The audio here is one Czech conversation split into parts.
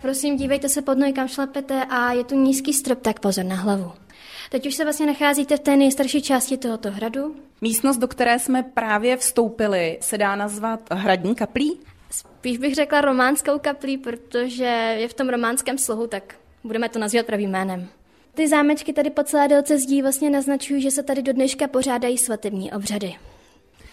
Prosím, dívejte se pod nohy, kam šlapete a je tu nízký strop, tak pozor na hlavu. Teď už se vlastně nacházíte v té nejstarší části tohoto hradu. Místnost, do které jsme právě vstoupili, se dá nazvat hradní kaplí? Spíš bych řekla románskou kaplí, protože je v tom románském slohu, tak budeme to nazývat pravým jménem. Ty zámečky tady po celé délce zdí vlastně naznačují, že se tady do dneška pořádají svatební obřady.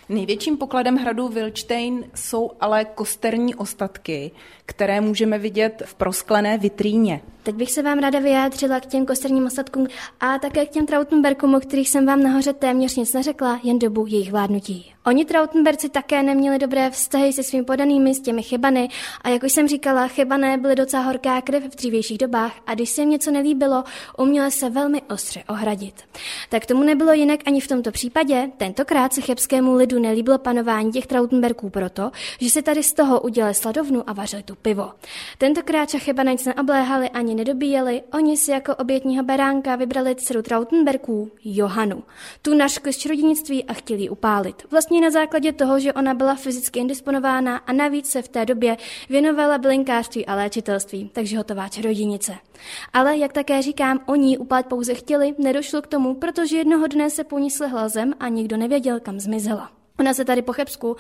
Největším pokladem hradu Wilčtejn jsou ale kosterní ostatky, které můžeme vidět v prosklené vitríně. Teď bych se vám ráda vyjádřila k těm kosterním ostatkům a také k těm Trautenbergům, o kterých jsem vám nahoře téměř nic neřekla, jen dobu jejich vládnutí. Oni Trautenberci také neměli dobré vztahy se svými podanými, s těmi chybany a jak už jsem říkala, chybané byly docela horká krev v dřívějších dobách a když se jim něco nelíbilo, uměli se velmi ostře ohradit. Tak tomu nebylo jinak ani v tomto případě, tentokrát se chebskému lidu nelíbilo panování těch Trautenbergů proto, že se tady z toho udělali sladovnu a vařili tu pivo. Tentokrát Chachebanec neobléhali ani nedobíjeli, oni si jako obětního beránka vybrali dceru Trautenbergů, Johanu. Tu naškli z čarodějnictví a chtěli upálit. Vlastně na základě toho, že ona byla fyzicky indisponována a navíc se v té době věnovala bylinkářství a léčitelství, takže hotová čarodějnice. Ale, jak také říkám, oni upálit pouze chtěli, nedošlo k tomu, protože jednoho dne se po ní slehla zem a nikdo nevěděl, kam zmizela. Ona se tady po Chebsku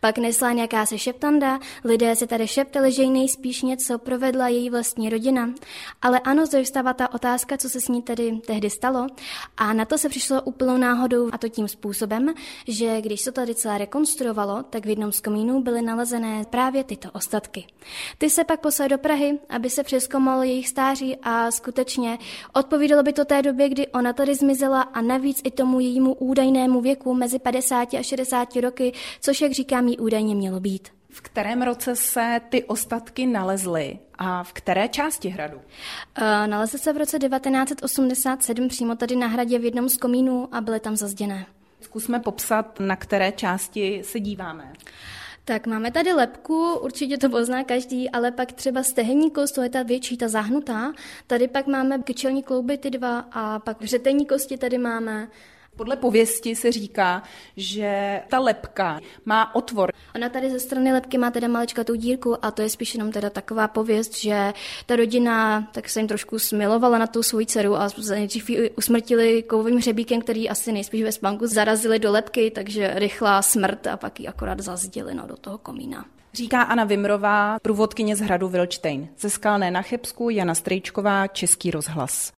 pak nesla nějaká se šeptanda, lidé se tady šeptali, že jí nejspíš něco provedla její vlastní rodina. Ale ano, zde vstává ta otázka, co se s ní tedy tehdy stalo. A na to se přišlo úplnou náhodou a to tím způsobem, že když se tady celé rekonstruovalo, tak v jednom z komínů byly nalezené právě tyto ostatky. Ty se pak poslali do Prahy, aby se přeskomalo jejich stáří a skutečně odpovídalo by to té době, kdy ona tady zmizela a navíc i tomu jejímu údajnému věku mezi 50 a 60 50 roky, což, jak říkám, jí údajně mělo být. V kterém roce se ty ostatky nalezly a v které části hradu? Uh, nalezly se v roce 1987 přímo tady na hradě v jednom z komínů a byly tam zazděné. Zkusme popsat, na které části se díváme. Tak máme tady lepku, určitě to pozná každý, ale pak třeba stehenní kost, to je ta větší, ta zahnutá. Tady pak máme kyčelní klouby, ty dva, a pak vřetenní kosti tady máme. Podle pověsti se říká, že ta lepka má otvor. Ona tady ze strany lepky má teda maličkatou dírku a to je spíš jenom teda taková pověst, že ta rodina tak se jim trošku smilovala na tu svou dceru a nejdřív ji usmrtili kovovým hřebíkem, který asi nejspíš ve spánku zarazili do lepky, takže rychlá smrt a pak ji akorát zazdili no, do toho komína. Říká Anna Vimrová, průvodkyně z hradu Vilčtejn. Ze Skalné na Chebsku Jana Strejčková, Český rozhlas.